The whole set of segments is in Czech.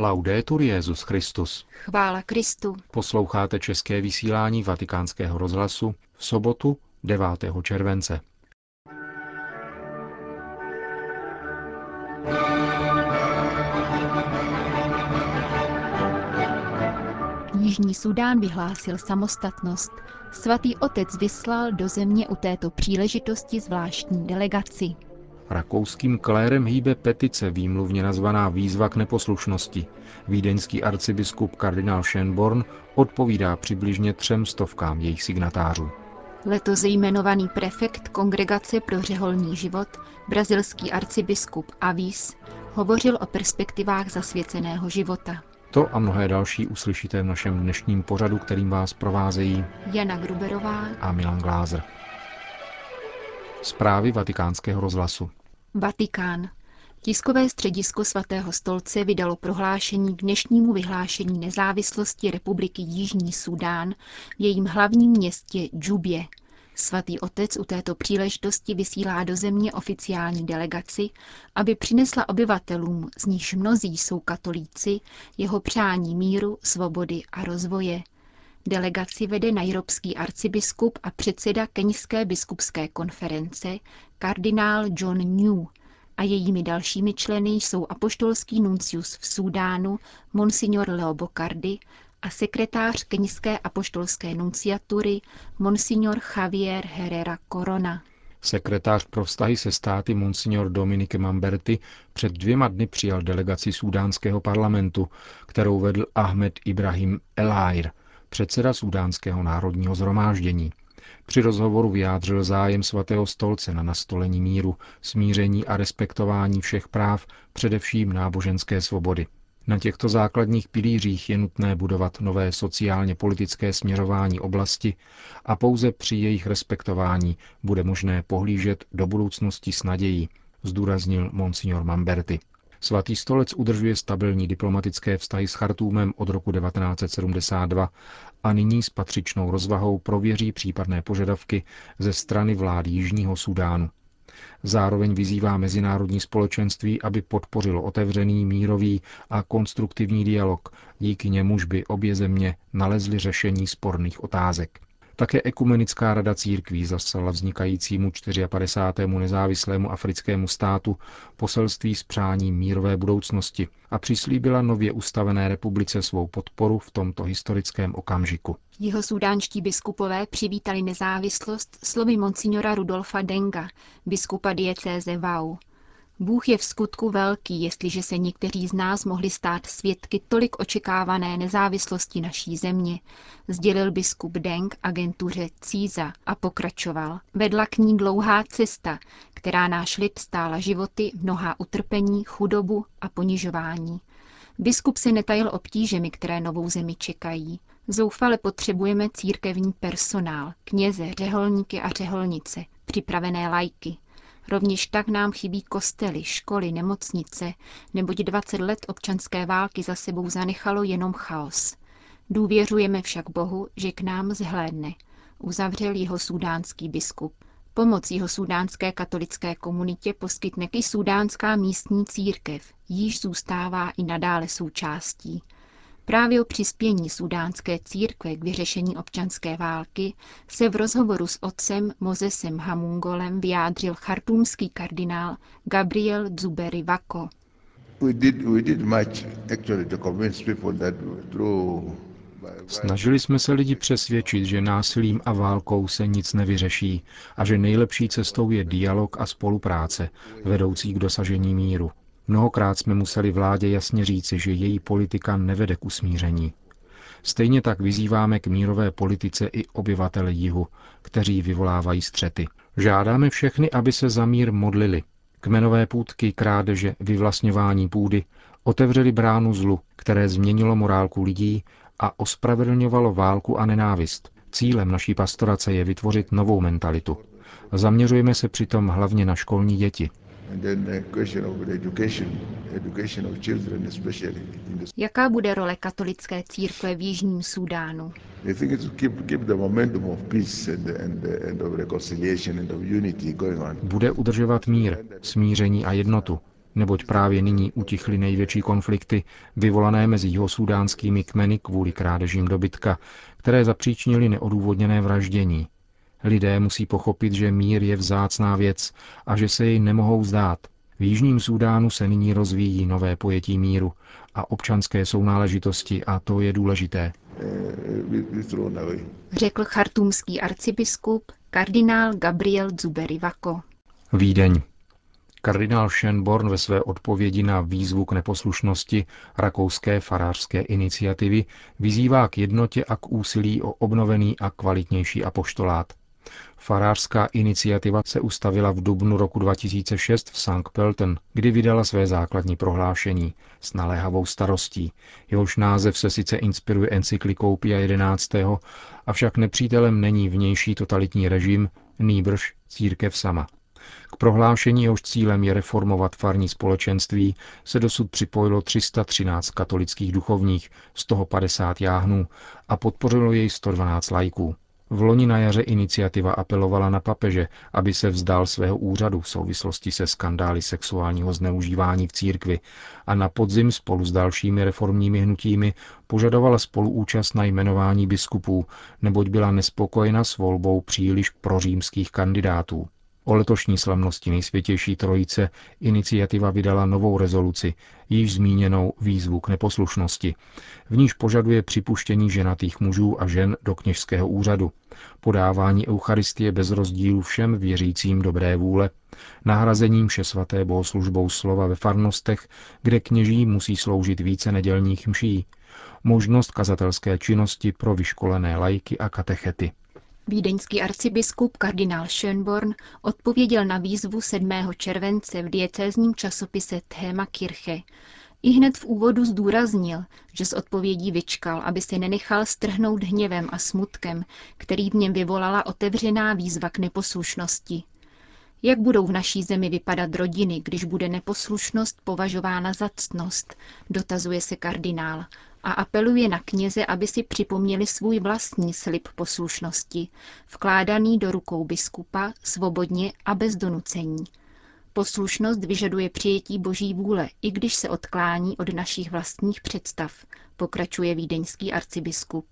Laudetur Jezus Christus. Chvála Kristu. Posloucháte české vysílání Vatikánského rozhlasu v sobotu 9. července. Jižní Sudán vyhlásil samostatnost. Svatý otec vyslal do země u této příležitosti zvláštní delegaci. Rakouským klérem hýbe petice výmluvně nazvaná Výzva k neposlušnosti. Vídeňský arcibiskup kardinál Schönborn odpovídá přibližně třem stovkám jejich signatářů. Letos jmenovaný prefekt Kongregace pro řeholní život, brazilský arcibiskup Avis, hovořil o perspektivách zasvěceného života. To a mnohé další uslyšíte v našem dnešním pořadu, kterým vás provázejí Jana Gruberová a Milan Glázer. Zprávy vatikánského rozhlasu. Vatikán. Tiskové středisko svatého stolce vydalo prohlášení k dnešnímu vyhlášení nezávislosti republiky Jižní Sudán v jejím hlavním městě Džubě. Svatý otec u této příležitosti vysílá do země oficiální delegaci, aby přinesla obyvatelům, z nichž mnozí jsou katolíci, jeho přání míru, svobody a rozvoje. Delegaci vede najrobský arcibiskup a předseda Keňské biskupské konference, kardinál John New, a jejími dalšími členy jsou apoštolský nuncius v Súdánu, monsignor Leo Bocardi a sekretář Keňské apoštolské nunciatury, monsignor Javier Herrera Corona. Sekretář pro vztahy se státy Monsignor Dominique Mamberti před dvěma dny přijal delegaci sudánského parlamentu, kterou vedl Ahmed Ibrahim Elair, předseda Sudánského národního zhromáždění. Při rozhovoru vyjádřil zájem svatého stolce na nastolení míru, smíření a respektování všech práv, především náboženské svobody. Na těchto základních pilířích je nutné budovat nové sociálně politické směřování oblasti a pouze při jejich respektování bude možné pohlížet do budoucnosti s nadějí, zdůraznil monsignor Mamberti. Svatý stolec udržuje stabilní diplomatické vztahy s Chartúmem od roku 1972 a nyní s patřičnou rozvahou prověří případné požadavky ze strany vlády Jižního Sudánu. Zároveň vyzývá mezinárodní společenství, aby podpořilo otevřený, mírový a konstruktivní dialog, díky němuž by obě země nalezly řešení sporných otázek. Také Ekumenická rada církví zaslala vznikajícímu 54. nezávislému africkému státu poselství s přáním mírové budoucnosti a přislíbila nově ustavené republice svou podporu v tomto historickém okamžiku. Jeho sudánští biskupové přivítali nezávislost slovy monsignora Rudolfa Denga, biskupa diecéze Vau. Bůh je v skutku velký, jestliže se někteří z nás mohli stát svědky tolik očekávané nezávislosti naší země, sdělil biskup Deng agentuře CISA a pokračoval. Vedla k ní dlouhá cesta, která náš lid stála životy, mnohá utrpení, chudobu a ponižování. Biskup se netajil obtížemi, které novou zemi čekají. Zoufale potřebujeme církevní personál, kněze, řeholníky a řeholnice, připravené lajky, Rovněž tak nám chybí kostely, školy, nemocnice, neboť 20 let občanské války za sebou zanechalo jenom chaos. Důvěřujeme však Bohu, že k nám zhlédne, uzavřel jeho sudánský biskup. Pomoc jeho sudánské katolické komunitě poskytne i sudánská místní církev, již zůstává i nadále součástí. Právě o přispění sudánské církve k vyřešení občanské války se v rozhovoru s otcem Mozesem Hamungolem vyjádřil chartumský kardinál Gabriel Zuberi Vako. Snažili jsme se lidi přesvědčit, že násilím a válkou se nic nevyřeší a že nejlepší cestou je dialog a spolupráce, vedoucí k dosažení míru. Mnohokrát jsme museli vládě jasně říci, že její politika nevede k usmíření. Stejně tak vyzýváme k mírové politice i obyvatele jihu, kteří vyvolávají střety. Žádáme všechny, aby se za mír modlili. Kmenové půdky, krádeže, vyvlastňování půdy otevřeli bránu zlu, které změnilo morálku lidí a ospravedlňovalo válku a nenávist. Cílem naší pastorace je vytvořit novou mentalitu. Zaměřujeme se přitom hlavně na školní děti, Jaká bude role katolické církve v Jižním Súdánu? Bude udržovat mír, smíření a jednotu. neboť právě nyní utichly největší konflikty vyvolané mezi sudánskými kmeny kvůli krádežím dobytka, které zapříčnili neodůvodněné vraždění. Lidé musí pochopit, že mír je vzácná věc a že se jej nemohou zdát. V Jižním Súdánu se nyní rozvíjí nové pojetí míru a občanské sounáležitosti a to je důležité. Řekl chartumský arcibiskup kardinál Gabriel Zuberi Vako. Vídeň. Kardinál Schönborn ve své odpovědi na výzvu k neposlušnosti rakouské farářské iniciativy vyzývá k jednotě a k úsilí o obnovený a kvalitnější apoštolát. Farářská iniciativa se ustavila v dubnu roku 2006 v St. Pölten, kdy vydala své základní prohlášení s naléhavou starostí. Jehož název se sice inspiruje encyklikou Pia 11. avšak nepřítelem není vnější totalitní režim, nýbrž církev sama. K prohlášení jehož cílem je reformovat farní společenství se dosud připojilo 313 katolických duchovních, z toho 50 jáhnů a podpořilo jej 112 lajků. V loni na jaře iniciativa apelovala na papeže, aby se vzdal svého úřadu v souvislosti se skandály sexuálního zneužívání v církvi a na podzim spolu s dalšími reformními hnutími požadovala spoluúčast na jmenování biskupů, neboť byla nespokojena s volbou příliš prořímských kandidátů. O letošní slavnosti nejsvětější trojice iniciativa vydala novou rezoluci, již zmíněnou výzvu k neposlušnosti. V níž požaduje připuštění ženatých mužů a žen do kněžského úřadu, podávání Eucharistie bez rozdílu všem věřícím dobré vůle, nahrazením vše svaté bohoslužbou slova ve farnostech, kde kněží musí sloužit více nedělních mší, možnost kazatelské činnosti pro vyškolené lajky a katechety. Vídeňský arcibiskup kardinál Schönborn odpověděl na výzvu 7. července v diecézním časopise Thema Kirche. I hned v úvodu zdůraznil, že z odpovědí vyčkal, aby se nenechal strhnout hněvem a smutkem, který v něm vyvolala otevřená výzva k neposlušnosti. Jak budou v naší zemi vypadat rodiny, když bude neposlušnost považována za ctnost, dotazuje se kardinál a apeluje na kněze, aby si připomněli svůj vlastní slib poslušnosti, vkládaný do rukou biskupa svobodně a bez donucení. Poslušnost vyžaduje přijetí boží vůle, i když se odklání od našich vlastních představ, pokračuje vídeňský arcibiskup.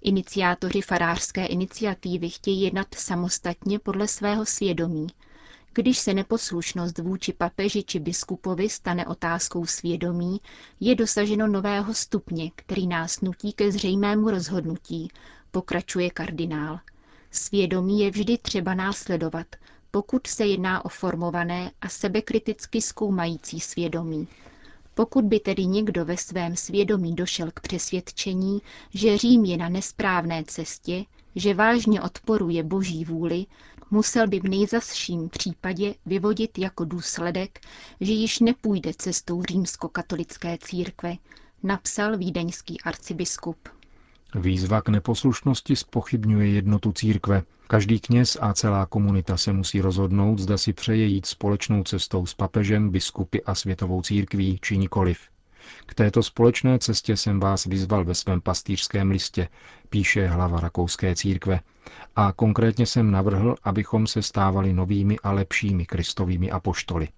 Iniciátoři farářské iniciativy chtějí jednat samostatně podle svého svědomí, když se neposlušnost vůči papeži či biskupovi stane otázkou svědomí, je dosaženo nového stupně, který nás nutí ke zřejmému rozhodnutí, pokračuje kardinál. Svědomí je vždy třeba následovat, pokud se jedná o formované a sebekriticky zkoumající svědomí. Pokud by tedy někdo ve svém svědomí došel k přesvědčení, že Řím je na nesprávné cestě, že vážně odporuje boží vůli, musel by v nejzasším případě vyvodit jako důsledek, že již nepůjde cestou římskokatolické církve, napsal vídeňský arcibiskup. Výzva k neposlušnosti spochybňuje jednotu církve. Každý kněz a celá komunita se musí rozhodnout, zda si přeje jít společnou cestou s papežem, biskupy a světovou církví, či nikoliv. K této společné cestě jsem vás vyzval ve svém pastýřském listě, píše hlava rakouské církve. A konkrétně jsem navrhl, abychom se stávali novými a lepšími kristovými apoštoly.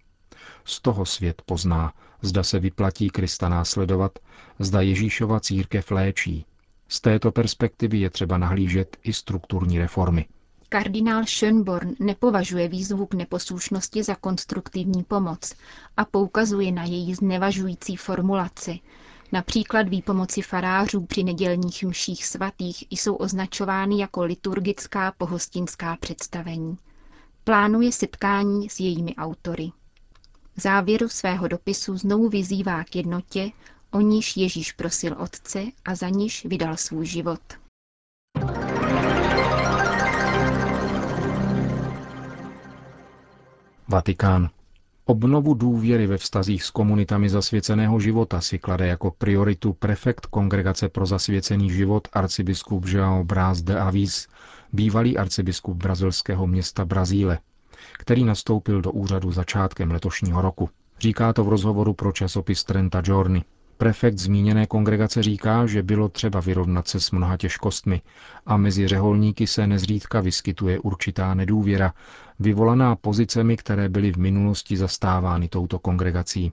Z toho svět pozná, zda se vyplatí Krista následovat, zda Ježíšova církev léčí. Z této perspektivy je třeba nahlížet i strukturní reformy. Kardinál Schönborn nepovažuje výzvu k neposlušnosti za konstruktivní pomoc a poukazuje na její znevažující formulaci. Například výpomoci farářů při nedělních mších svatých jsou označovány jako liturgická pohostinská představení. Plánuje setkání s jejími autory. V závěru svého dopisu znovu vyzývá k jednotě, o níž Ježíš prosil Otce a za níž vydal svůj život. Vatikán. Obnovu důvěry ve vztazích s komunitami zasvěceného života si klade jako prioritu prefekt Kongregace pro zasvěcený život arcibiskup João Brás de Avis, bývalý arcibiskup brazilského města Brazíle, který nastoupil do úřadu začátkem letošního roku. Říká to v rozhovoru pro časopis Trenta Giorni. Prefekt zmíněné kongregace říká, že bylo třeba vyrovnat se s mnoha těžkostmi a mezi řeholníky se nezřídka vyskytuje určitá nedůvěra, vyvolaná pozicemi, které byly v minulosti zastávány touto kongregací.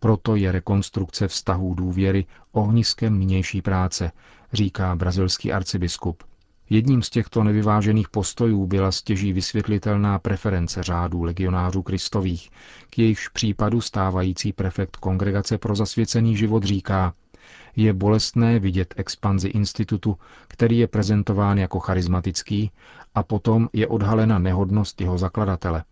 Proto je rekonstrukce vztahů důvěry ohniskem nynější práce, říká brazilský arcibiskup. Jedním z těchto nevyvážených postojů byla stěží vysvětlitelná preference řádů legionářů kristových, k jejichž případu stávající prefekt Kongregace pro zasvěcený život říká, je bolestné vidět expanzi institutu, který je prezentován jako charismatický, a potom je odhalena nehodnost jeho zakladatele.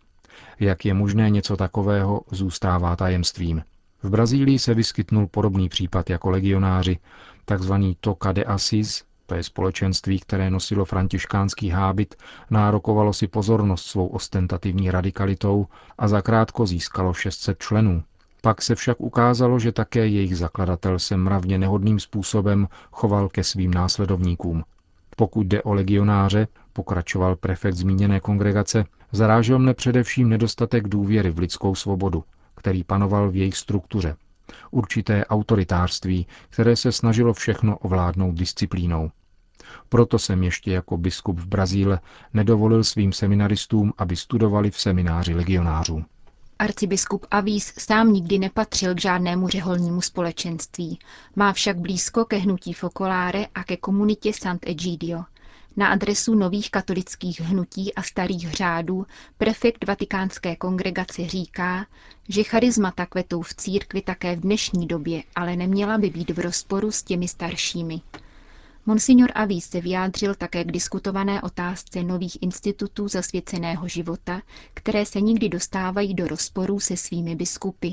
Jak je možné něco takového, zůstává tajemstvím. V Brazílii se vyskytnul podobný případ jako legionáři, takzvaný Toca de Assis, to je společenství, které nosilo františkánský hábit, nárokovalo si pozornost svou ostentativní radikalitou a zakrátko získalo 600 členů. Pak se však ukázalo, že také jejich zakladatel se mravně nehodným způsobem choval ke svým následovníkům. Pokud jde o legionáře, pokračoval prefekt zmíněné kongregace, zarážel mne především nedostatek důvěry v lidskou svobodu, který panoval v jejich struktuře. Určité autoritářství, které se snažilo všechno ovládnout disciplínou. Proto jsem ještě jako biskup v Brazíle nedovolil svým seminaristům, aby studovali v semináři legionářů. Arcibiskup Avis sám nikdy nepatřil k žádnému řeholnímu společenství. Má však blízko ke hnutí Focolare a ke komunitě Sant'Egidio. Na adresu nových katolických hnutí a starých řádů prefekt vatikánské kongregace říká, že charismata kvetou v církvi také v dnešní době, ale neměla by být v rozporu s těmi staršími. Monsignor Aví se vyjádřil také k diskutované otázce nových institutů zasvěceného života, které se nikdy dostávají do rozporů se svými biskupy.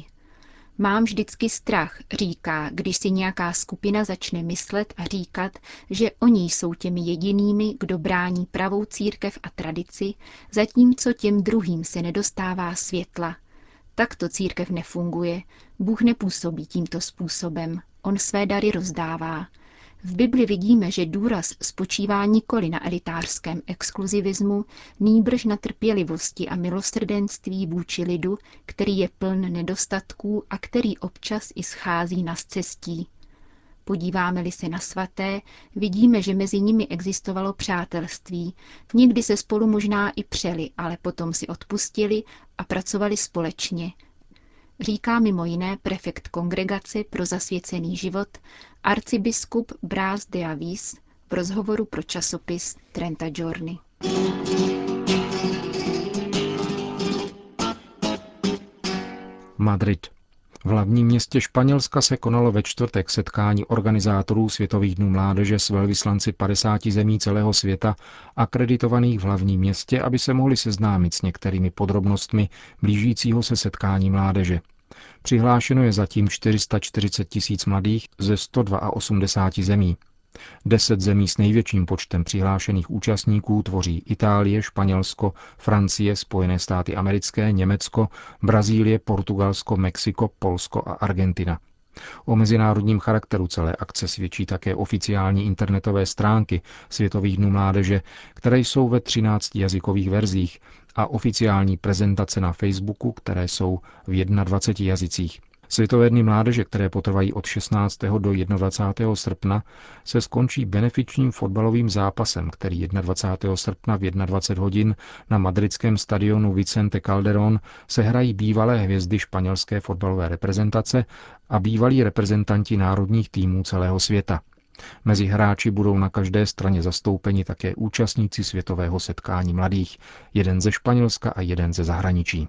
Mám vždycky strach, říká, když si nějaká skupina začne myslet a říkat, že oni jsou těmi jedinými, kdo brání pravou církev a tradici, zatímco těm druhým se nedostává světla. Takto církev nefunguje, Bůh nepůsobí tímto způsobem, on své dary rozdává. V Bibli vidíme, že důraz spočívá nikoli na elitářském exkluzivismu, nýbrž na trpělivosti a milosrdenství vůči lidu, který je pln nedostatků a který občas i schází na cestí. Podíváme-li se na svaté, vidíme, že mezi nimi existovalo přátelství. Někdy se spolu možná i přeli, ale potom si odpustili a pracovali společně, říká mimo jiné prefekt kongregace pro zasvěcený život arcibiskup Brás de Avis v rozhovoru pro časopis Trenta Giorni. Madrid. V hlavním městě Španělska se konalo ve čtvrtek setkání organizátorů Světových dnů mládeže s velvyslanci 50 zemí celého světa akreditovaných v hlavním městě, aby se mohli seznámit s některými podrobnostmi blížícího se setkání mládeže. Přihlášeno je zatím 440 tisíc mladých ze 182 zemí. Deset zemí s největším počtem přihlášených účastníků tvoří Itálie, Španělsko, Francie, Spojené státy americké, Německo, Brazílie, Portugalsko, Mexiko, Polsko a Argentina. O mezinárodním charakteru celé akce svědčí také oficiální internetové stránky Světových dnů mládeže, které jsou ve 13 jazykových verzích a oficiální prezentace na Facebooku, které jsou v 21 jazycích. Světové dny mládeže, které potrvají od 16. do 21. srpna, se skončí benefičním fotbalovým zápasem, který 21. srpna v 21 hodin na madridském stadionu Vicente Calderón se hrají bývalé hvězdy španělské fotbalové reprezentace a bývalí reprezentanti národních týmů celého světa. Mezi hráči budou na každé straně zastoupeni také účastníci světového setkání mladých, jeden ze Španělska a jeden ze zahraničí.